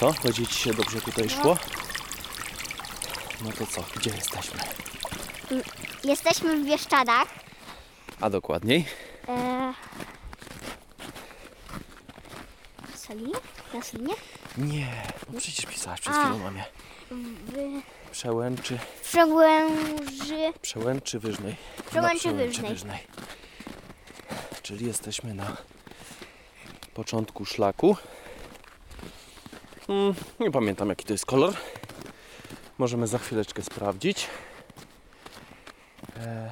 Co? Będzie ci się dobrze tutaj szło? No to co? Gdzie jesteśmy? Jesteśmy w Bieszczadach. A dokładniej? E... Soli? Na Solinie? Nie, no przecież pisałaś przed A. chwilą mamie. W Przełęczy, Przełęży... Przełęczy Wyżnej. Przełęczy Wyżnej. Czyli jesteśmy na początku szlaku. Mm, nie pamiętam jaki to jest kolor. Możemy za chwileczkę sprawdzić. E,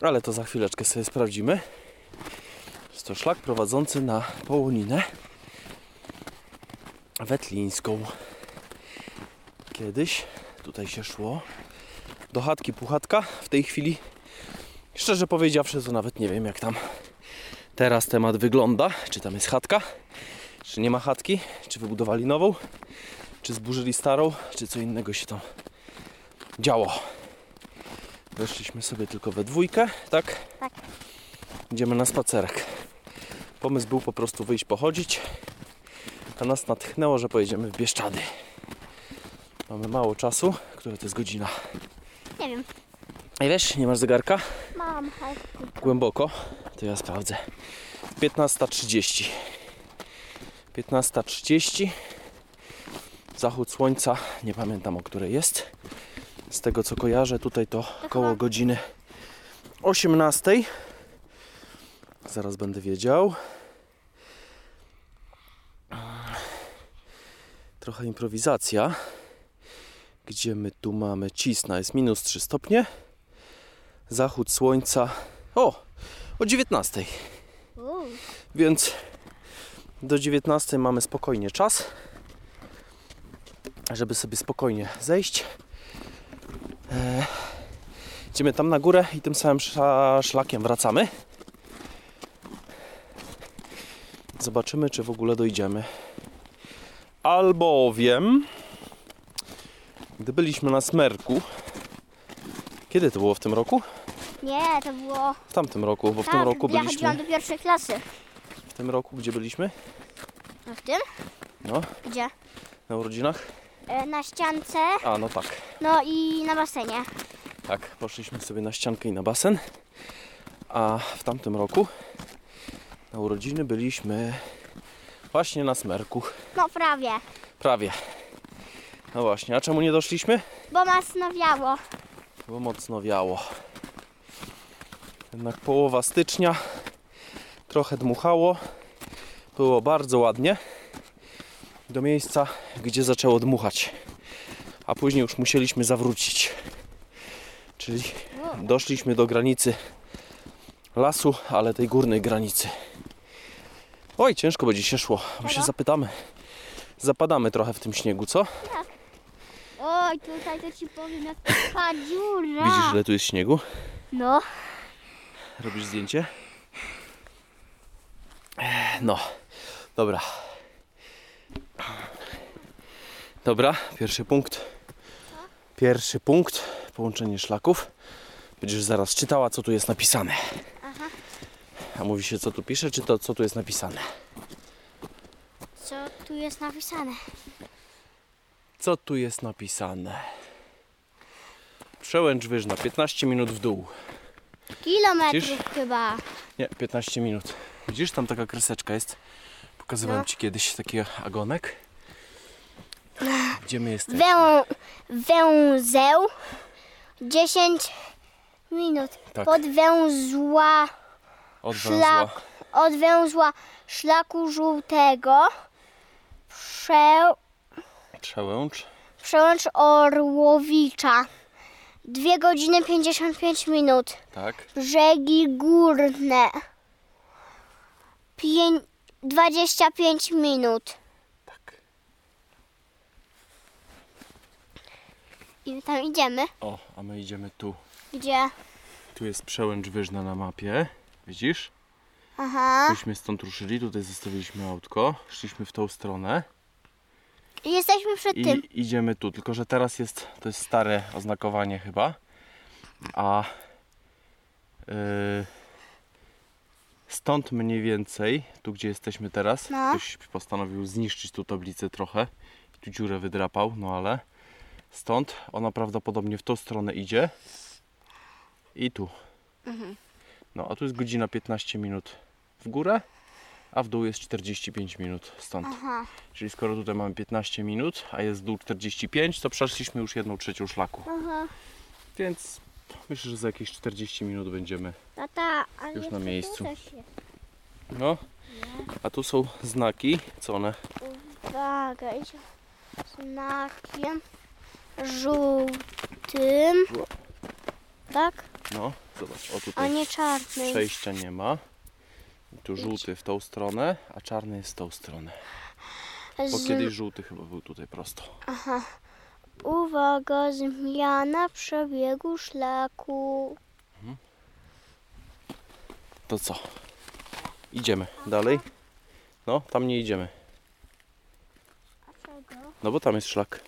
ale to za chwileczkę sobie sprawdzimy. Jest to szlak prowadzący na Połoninę Wetlińską. Kiedyś tutaj się szło do chatki Puchatka. W tej chwili, szczerze powiedziawszy, to nawet nie wiem jak tam teraz temat wygląda. Czy tam jest chatka, czy nie ma chatki, czy wybudowali nową, czy zburzyli starą, czy co innego się tam działo. Weszliśmy sobie tylko we dwójkę, tak? Tak. Idziemy na spacerek. Pomysł był po prostu wyjść pochodzić, a nas natchnęło, że pojedziemy w Bieszczady. Mamy mało czasu. Która to jest godzina? Nie wiem. Ej, wiesz, nie masz zegarka? Mam. Głęboko? To ja sprawdzę. 15.30. 15.30. Zachód słońca. Nie pamiętam o której jest. Z tego co kojarzę, tutaj to około chyba- godziny 18. Zaraz będę wiedział. Trochę improwizacja. Gdzie my tu mamy? Cisna jest minus 3 stopnie. Zachód słońca. O! O 19. Uuu. Więc do 19 mamy spokojnie czas, żeby sobie spokojnie zejść. E, idziemy tam na górę i tym samym szla- szlakiem wracamy. Zobaczymy, czy w ogóle dojdziemy. Albowiem, gdy byliśmy na Smerku, kiedy to było w tym roku? Nie, to było... W tamtym roku, bo w tak, tym roku ja chodziłam byliśmy. do pierwszej klasy. W tym roku gdzie byliśmy? A w tym? No, Gdzie? na urodzinach. E, na ściance, A, no tak. no i na basenie. Tak, poszliśmy sobie na ściankę i na basen. A w tamtym roku na urodziny byliśmy właśnie na smerku. No prawie. Prawie. No właśnie, a czemu nie doszliśmy? Bo mocno wiało. Bo mocno wiało. Jednak połowa stycznia. Trochę dmuchało. Było bardzo ładnie. Do miejsca, gdzie zaczęło dmuchać. A później już musieliśmy zawrócić. Czyli doszliśmy do granicy lasu, ale tej górnej granicy. Oj, ciężko będzie się szło, bo się zapytamy. Zapadamy trochę w tym śniegu, co? Oj, tutaj to ci powiem jak taka dziura. Widzisz, ile tu jest śniegu? No, Robisz zdjęcie? No, dobra. Dobra, pierwszy punkt. Pierwszy punkt, połączenie szlaków. Będziesz zaraz czytała, co tu jest napisane. Aha. A mówi się, co tu pisze, czy to, co tu jest napisane? co tu jest napisane? Co tu jest napisane? Przełęcz Wyżna, 15 minut w dół. Kilometrów Widzisz? chyba. Nie, 15 minut. Widzisz, tam taka kreseczka jest. Pokazywałem No. Ci kiedyś taki agonek. Gdzie my jesteśmy? Wę, węzeł 10 minut. Tak. Pod węzła, Od szlak, węzła. od węzła szlaku żółtego prze, Przełęcz. przełęcz Orłowicza. 2 godziny 55 minut. Tak. Brzegi górne. Pię, 25 minut. Tak. I tam idziemy. O, a my idziemy tu. Gdzie? Tu jest przełęcz wyżna na mapie. Widzisz? Aha. Myśmy stąd ruszyli, tutaj zostawiliśmy autko. Szliśmy w tą stronę. I jesteśmy przed I tym. idziemy tu. Tylko, że teraz jest, to jest stare oznakowanie chyba. A yy, Stąd mniej więcej, tu gdzie jesteśmy teraz, No. ktoś postanowił zniszczyć tu tablicę trochę. Tu dziurę wydrapał, no ale stąd ona prawdopodobnie w tą stronę idzie. I tu. No a tu jest godzina 15 minut w górę, a w dół jest 45 minut stąd. Aha. Czyli skoro tutaj mamy 15 minut, a jest w dół 45, to przeszliśmy już jedną trzecią szlaku. Aha. Więc myślę, że za jakieś 40 minut będziemy. Tata, a Już na miejscu. jest. No. A tu są znaki, co one? Uwaga, idzie znakiem żółtym. Tak? No, zobacz, o A tutaj nie czarnym. przejścia nie ma. I tu żółty w tą stronę, a czarny jest w tą stronę. Bo Z... kiedyś żółty chyba był tutaj prosto. Uwaga, zmiana przebiegu szlaku. To co? Idziemy dalej? No, tam nie idziemy. Czego? No bo tam jest szlak.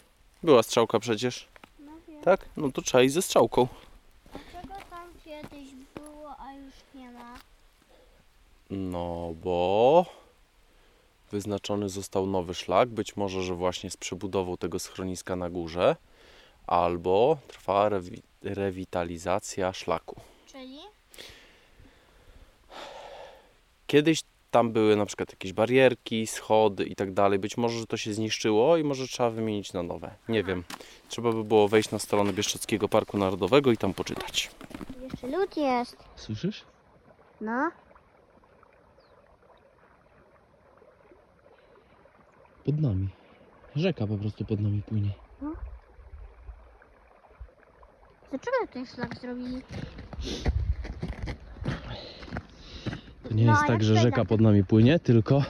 Była strzałka przecież. No wiem. Tak? No to trzeba iść ze strzałką. A czego tam kiedyś było, a już nie ma? No bo wyznaczony został nowy szlak. Być może, że właśnie z przebudową tego schroniska na górze, albo trwa rewi- rewitalizacja szlaku. Czyli? Kiedyś tam były na przykład jakieś barierki, schody i tak dalej. Być może, że to się zniszczyło i może trzeba wymienić na nowe. Nie wiem. Trzeba by było wejść na stronę Bieszczadzkiego Parku Narodowego i tam poczytać. Jeszcze lód jest. Słyszysz? No. Pod nami. Rzeka po prostu pod nami płynie. Dlaczego ten szlak zrobili? To nie No, jest tak, że rzeka tak? pod nami płynie, tylko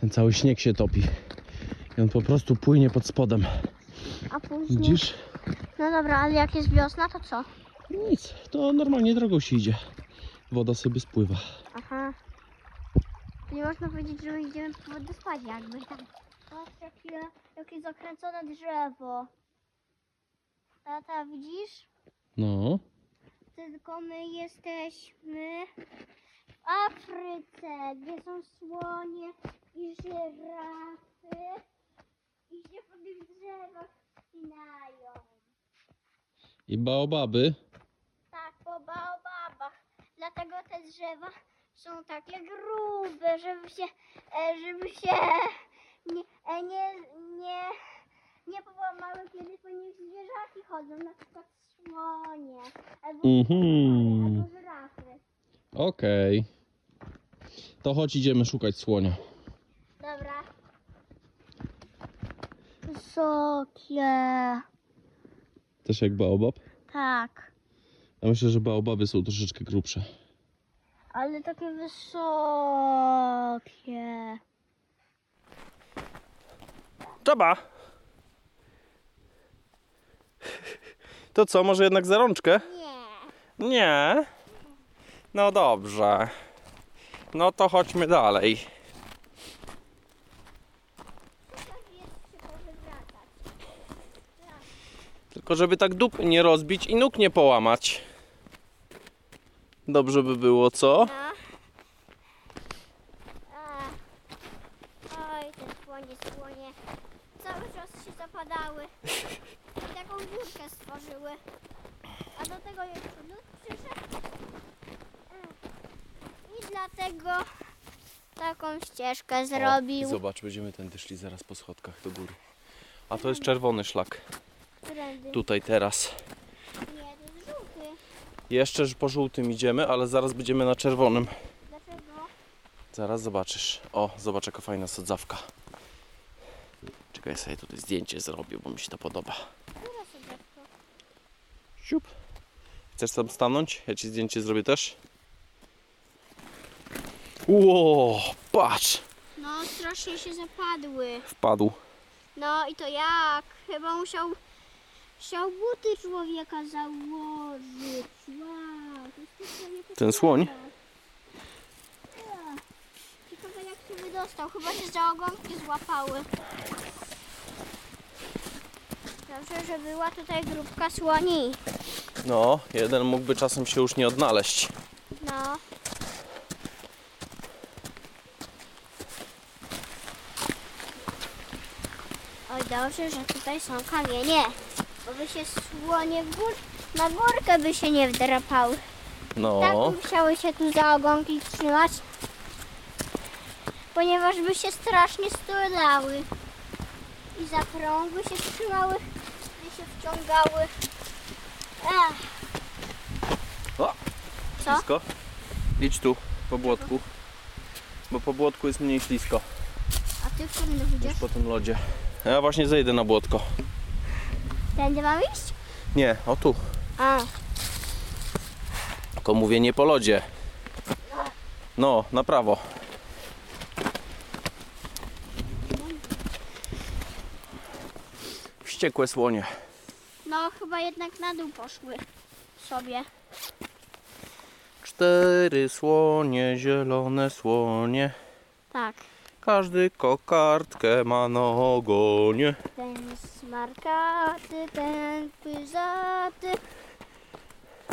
ten cały śnieg się topi. I on po prostu płynie pod spodem. A później... Widzisz? No dobra, ale jak jest wiosna, to co? Nic, to normalnie drogą się idzie. Woda sobie spływa. Aha. Nie można powiedzieć, że idziemy po wodospadzie jakby tak. Patrz jakie, jakie zakręcone drzewo. Tata, widzisz? No. Tylko my jesteśmy w Afryce, gdzie są słonie i żyrafy i się po tych drzewach wspinają. I baobaby. Tak, po baobabach. Dlatego te drzewa są takie grube, żeby się, e, żeby się nie, e, nie, nie, nie połamały, kiedy po nich zwierzaki chodzą, na przykład słonie, albo, Mhm. albo żyrafy. Okej. To chodź idziemy szukać słonia. Dobra. Wysokie. Też jak baobab? Tak, Ja myślę, że baobaby są troszeczkę grubsze. ale takie wysokie. Czaba! To co, może jednak za rączkę? Nie. Nie. No dobrze. No to chodźmy dalej. Tylko żeby tak dupy nie rozbić i nóg nie połamać. Dobrze by było, co? No. A. Oj, słonie. Cały czas się zapadały. I taką dziurkę stworzyły. A do tego jeszcze lód przyszedł. Ech. I dlatego taką ścieżkę zrobił. O, zobacz, będziemy tędy szli zaraz po schodkach do góry. A to jest czerwony szlak. Którędy? Tutaj teraz. Nie, to jest żółty. Jeszcze po żółtym idziemy, ale zaraz będziemy na czerwonym. Dlaczego? Zaraz zobaczysz. O, zobacz jaka fajna sadzawka. Czekaj, ja sobie tutaj zdjęcie zrobię, bo mi się to podoba. Siup. Chcesz tam stanąć? Ja ci zdjęcie zrobię też. Ło, patrz! No, strasznie się zapadły. Wpadł. No i to jak? Chyba musiał, musiał buty człowieka założyć. Wow, to jest Ten słoń? Ciekawe jak się wydostał. Chyba się za ogonki złapały. Dobrze, że była tutaj grupka słoni. No, jeden mógłby czasem się już nie odnaleźć. No. Oj, dobrze, że tutaj są kamienie, bo by się słonie w gór, na górkę by się nie wdrapały. No. Tak musiały się tu za ogonki trzymać, ponieważ by się strasznie stulały. I za prąg by się trzymały, by się wciągały. O, Co? ślisko. Idź tu, po błotku. Bo po błotku jest mniej ślisko A ty którym niż idziesz? po tym lodzie. Ja właśnie zejdę na błotko. Tędy mam iść? Nie, o tu. A, Tylko mówię nie po lodzie. No, na prawo. Wściekłe słonie. no chyba jednak na dół poszły sobie. Cztery słonie, zielone słonie. Tak. Każdy kokardkę ma na ogonie. Ten smarkaty, ten pyzaty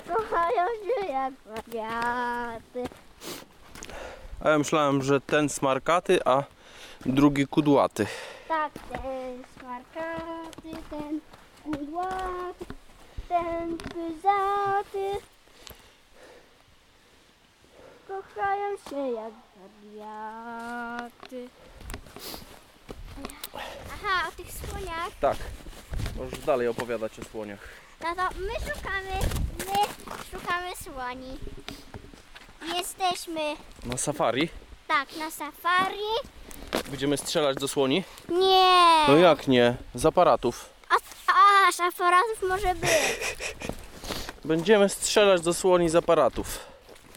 Kochają się jak wariaty A ja myślałem, że ten smarkaty, a drugi kudłaty. Tak, ten smarkaty, ten kudłaty Ten pyzaty Kochają się jak wariaty Aha, o tych słoniach Tak. Możesz dalej opowiadać o słoniach. No to my szukamy, my szukamy słoni. Jesteśmy, Na safari tak, na safari. Będziemy strzelać do słoni? Nie! No jak nie? Z aparatów. A, aż aparatów może być. Będziemy strzelać do słoni z aparatów.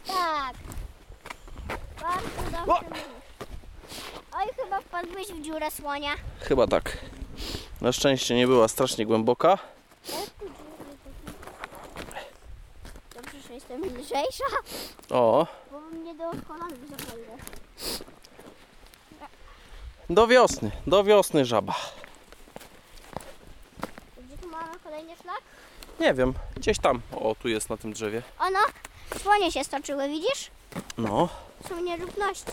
Tak. Bardzo O! dobrze mówisz. Oj, chyba wpadłeś w dziurę słonia. Chyba tak. Na szczęście nie była strasznie głęboka. Dobrze, że jestem lżejsza, O, bo mnie do kolan. Do wiosny, do wiosny żaba. Gdzie tu mamy kolejny szlak? Nie wiem, gdzieś tam. O, tu jest na tym drzewie. Ono, słonie się stoczyły, widzisz? No, Są nierówności.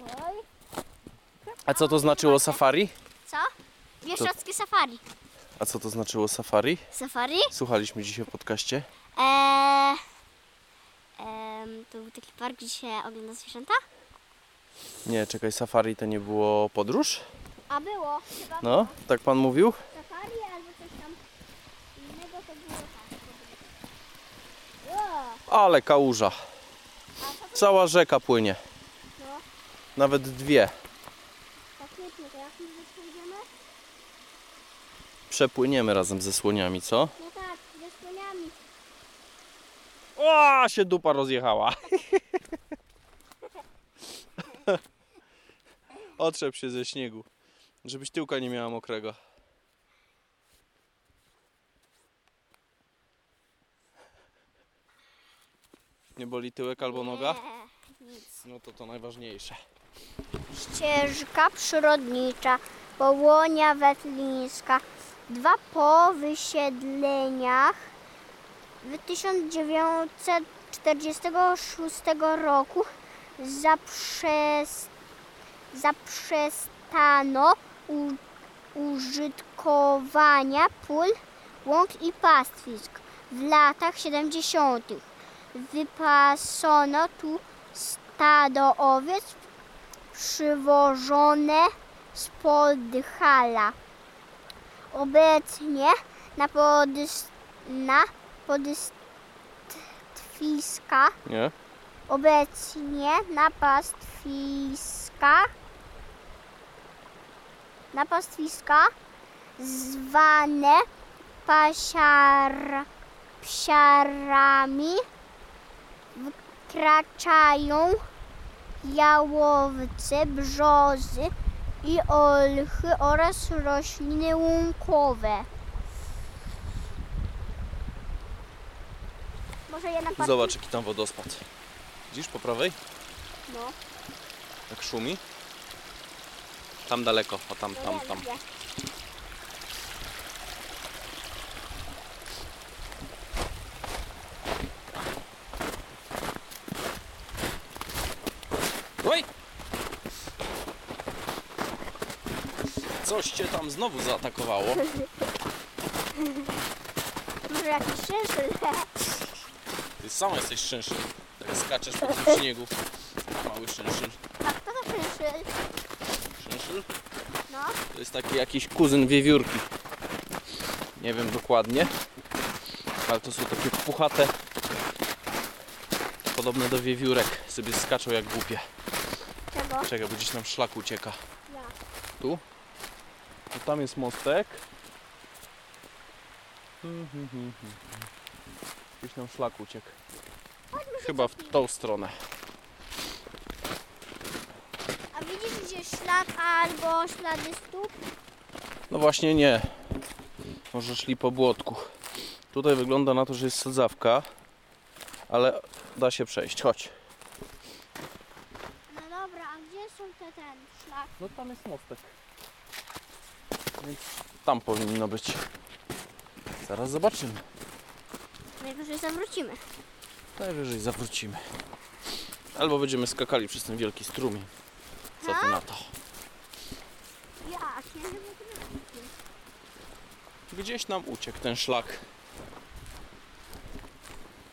Oj. a co to znaczyło safari? Co? Bieszczadzkie safari. A co to znaczyło safari? Safari? Słuchaliśmy dzisiaj w podcaście. Eee, taki park, gdzie się ogląda zwierzęta? Nie, czekaj, safari to nie było podróż? A było, chyba No, tak pan mówił? safari albo coś tam innego to było tak. O, Ale kałuża. Cała rzeka płynie. no? Nawet dwie. Faktycznie, to jak my wyjdziemy? Przepłyniemy razem ze słoniami, co? No tak, ze słoniami. O, się dupa rozjechała. Otrzep się ze śniegu, żebyś tyłka nie miała mokrego. Nie boli tyłek albo noga? Nie, nic. No to to najważniejsze. Ścieżka przyrodnicza, Połonia Wetlińska. Dwa po wysiedleniach w 1946 roku zaprzes, zaprzestano u, użytkowania pól, łąk i pastwisk. W latach 70. wypasono tu stado owiec przywożone z Podhala. Obecnie na, podys, na pastwiska Nie? obecnie na pastwiska na pastwiska zwane pasiar, psiarami wkraczają jałowce, brzozy i olchy oraz rośliny łąkowe. Może jedna partia? Zobacz jaki tam wodospad. Widzisz po prawej? No, Jak szumi? Tam daleko, o tam, tam, tam. lubię. Oj! Coś cię tam znowu zaatakowało. Może jakiś. Ty sama jesteś szczęszyn. Tak skaczesz po tym śniegu. Mały szczęszyn. A kto to szczęśliwy? Szczęszyn? No. To jest taki jakiś kuzyn wiewiórki. Nie wiem dokładnie. Ale to są takie puchate. Podobne do wiewiórek. Sobie skaczą jak głupie. Czego? Czekaj, bo gdzieś nam szlak ucieka. Ja. Tu? To tam jest mostek. Hmm, hmm. Gdzieś nam szlak uciekł. Chyba w tą stronę. A widzisz gdzieś ślad albo ślady stóp? No właśnie nie. Może szli po błotku. Tutaj wygląda na to, że jest sadzawka, ale da się przejść. Chodź. No dobra, a gdzie są te ten szlak? No tam jest mostek. Więc tam powinno być. Zaraz zobaczymy. Najwyżej zawrócimy. Najwyżej zawrócimy. Albo będziemy skakali przez ten wielki strumień. Co ty na to? Jak? Nie wiem, jak Gdzieś nam uciekł ten szlak.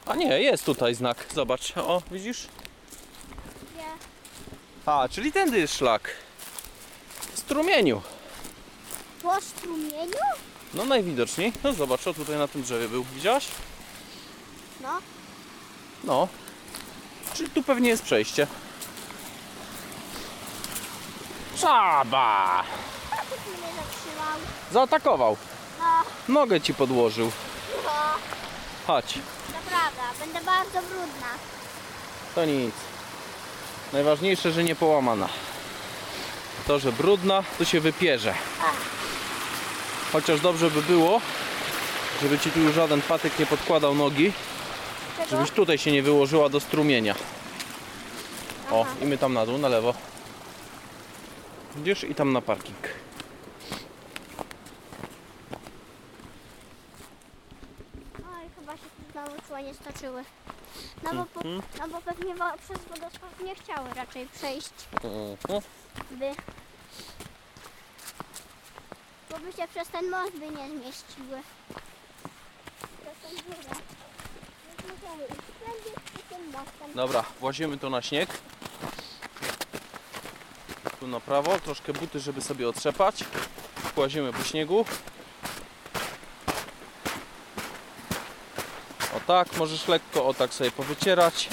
A nie, jest tutaj znak. Zobacz. O, widzisz? Gdzie? A, czyli tędy jest szlak. W strumieniu. Po strumieniu? No najwidoczniej. No zobacz, o tutaj na tym drzewie był. Widziałaś? No. No. Czyli tu pewnie jest przejście. Szaba! A tu mnie zatrzymał. Zaatakował. No, Nogę ci podłożył. no. Chodź. To prawda, będę bardzo brudna. To nic. Najważniejsze, że nie połamana. To, że brudna, to się wypierze. Chociaż dobrze by było, żeby ci tu już żaden patyk nie podkładał nogi, Żebyś tutaj się nie wyłożyła do strumienia. O, Aha. i my tam na dół, na lewo. Widzisz? I tam na parking. Oj, chyba się tu znowu członie stoczyły. No bo, po, Mhm. no bo pewnie wo, przez wodospad nie chciały raczej przejść, Mhm. by... Bo by się przez ten most by nie zmieściły. Przez tą dziurę. Więc musiały iść wszędzie z tym mostem. Dobra, włazimy to na śnieg. Tu na prawo, troszkę buty, żeby sobie otrzepać. Włazimy po śniegu. O tak, możesz lekko o tak sobie powycierać.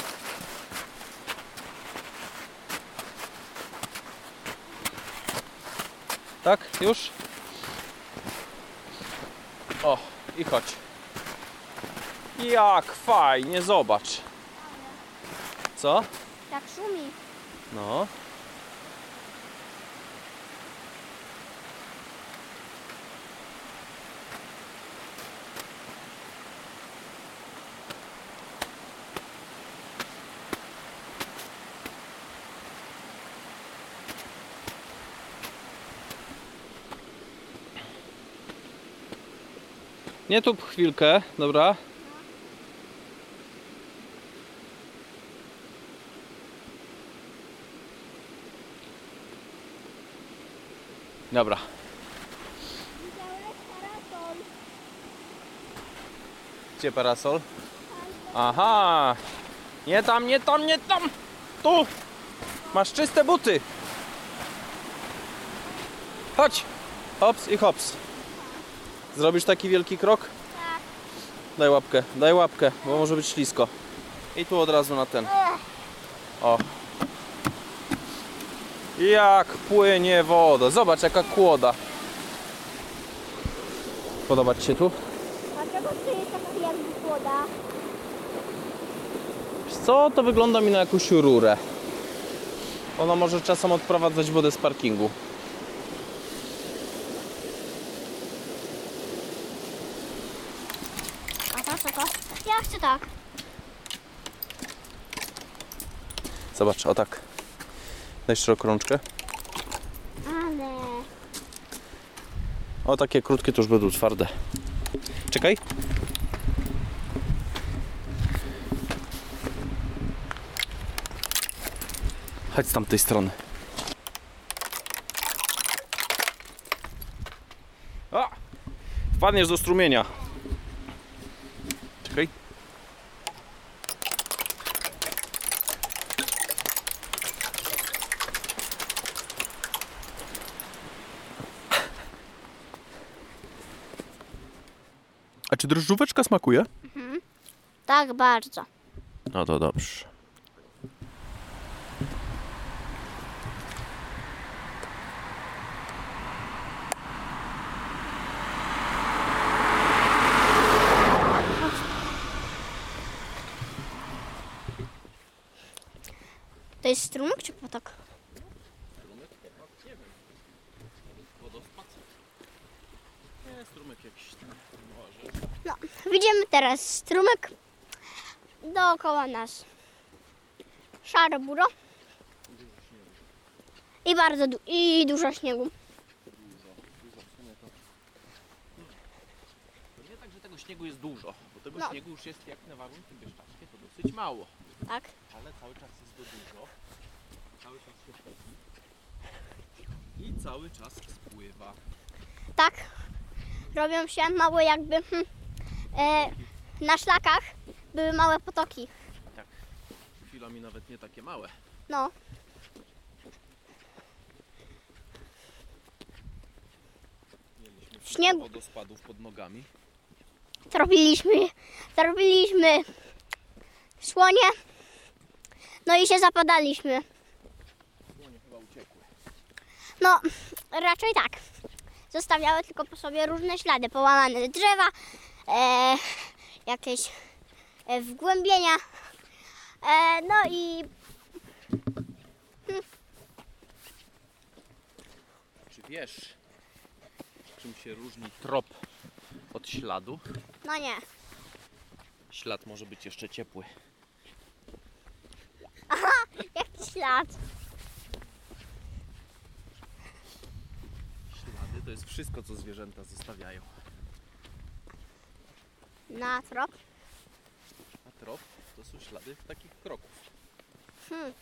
Tak, już? O, i chodź. Jak fajnie, zobacz. Co? Tak szumi. No. Nie tu chwilkę, dobra? Dobra. Gdzie parasol? Aha! Nie tam, nie tam, nie tam! Tu! Masz czyste buty! Chodź! Hops i hops. Zrobisz taki wielki krok? Tak. Daj łapkę, daj łapkę, bo może być ślisko. I tu od razu na ten. O. Jak płynie woda. Zobacz jaka kłoda. Podoba Ci się tu? a czego tu jest taka jakby woda? Wiesz Co? To wygląda mi na jakąś rurę. Ona może czasem odprowadzać wodę z parkingu. A to co to? Ja chcę tak. Zobacz, o tak. Daj rączkę. Ale... O, takie krótkie to już będą twarde. Czekaj. Chodź z tamtej strony. Wpadniesz do strumienia. Czekaj. A czy drożdżóweczka smakuje? Tak bardzo. No to dobrze. To jest strumyk czy potok? Nie, strumyk jakiś tam może. No, widzimy teraz strumyk dookoła nas. Szare buro. I bardzo du- i dużo śniegu. To nie tak, że tego śniegu jest dużo, bo tego No. śniegu już jest jak na warunki bieszczadzkie, to dosyć mało. Tak. Ale cały czas jest go dużo. Cały czas się topi. I cały czas spływa. Tak. Robią się małe jakby hm, e, na szlakach były małe potoki. Tak. Chwilami nawet nie takie małe. No. Mieliśmy W śniegu. wodospadów pod nogami. Zrobiliśmy, zrobiliśmy słonie. No i się zapadaliśmy. Słonie chyba uciekły. No, raczej tak. Zostawiały tylko po sobie różne ślady, połamane drzewa, e, jakieś e, wgłębienia. E, no i Czy wiesz, czym się różni trop od śladu? no nie. Ślad może być jeszcze ciepły. Jaki ślad? Ślady to jest wszystko, co zwierzęta zostawiają. Na trop. A trop to są ślady takich kroków. Hmm.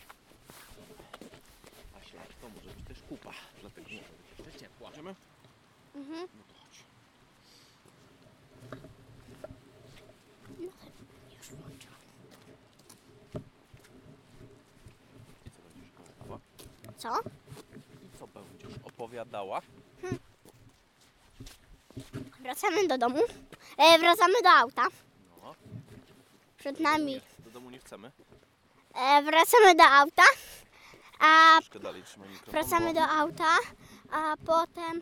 A ślad to może być też kupa, dlatego może być jeszcze ciepła. Idziemy? Mhm. No to chodź. Już włączyłam. I co będziesz opowiadała? Co? I co będziesz opowiadała? Wracamy do domu. E, wracamy do auta. No, Przed nami. do domu nie chcemy. E, wracamy do auta. A Troszkę dalej trzymaj mikrofon. Wracamy do auta, a potem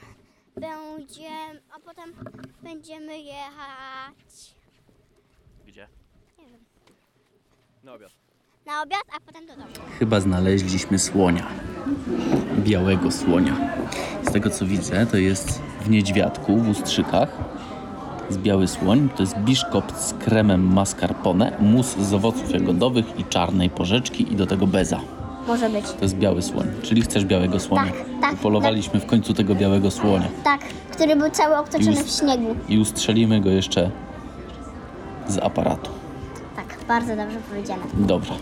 będziemy, a potem będziemy jechać Gdzie? Nie wiem. Na obiad. Na obiad, a potem do domu. Chyba znaleźliśmy słonia. Białego słonia. Z tego co widzę, to jest w niedźwiadku, w ustrzykach. Jest biały słoń. To jest biszkopt z kremem mascarpone, mus z owoców jagodowych i czarnej porzeczki i do tego beza. Może być. To jest biały słoń. Czyli chcesz białego słonia. Tak, tak, Polowaliśmy w końcu tego białego słonia. Tak, który był cały obtoczony w śniegu. I ustrzelimy go jeszcze z aparatu. Tak, bardzo dobrze powiedziane. Dobra.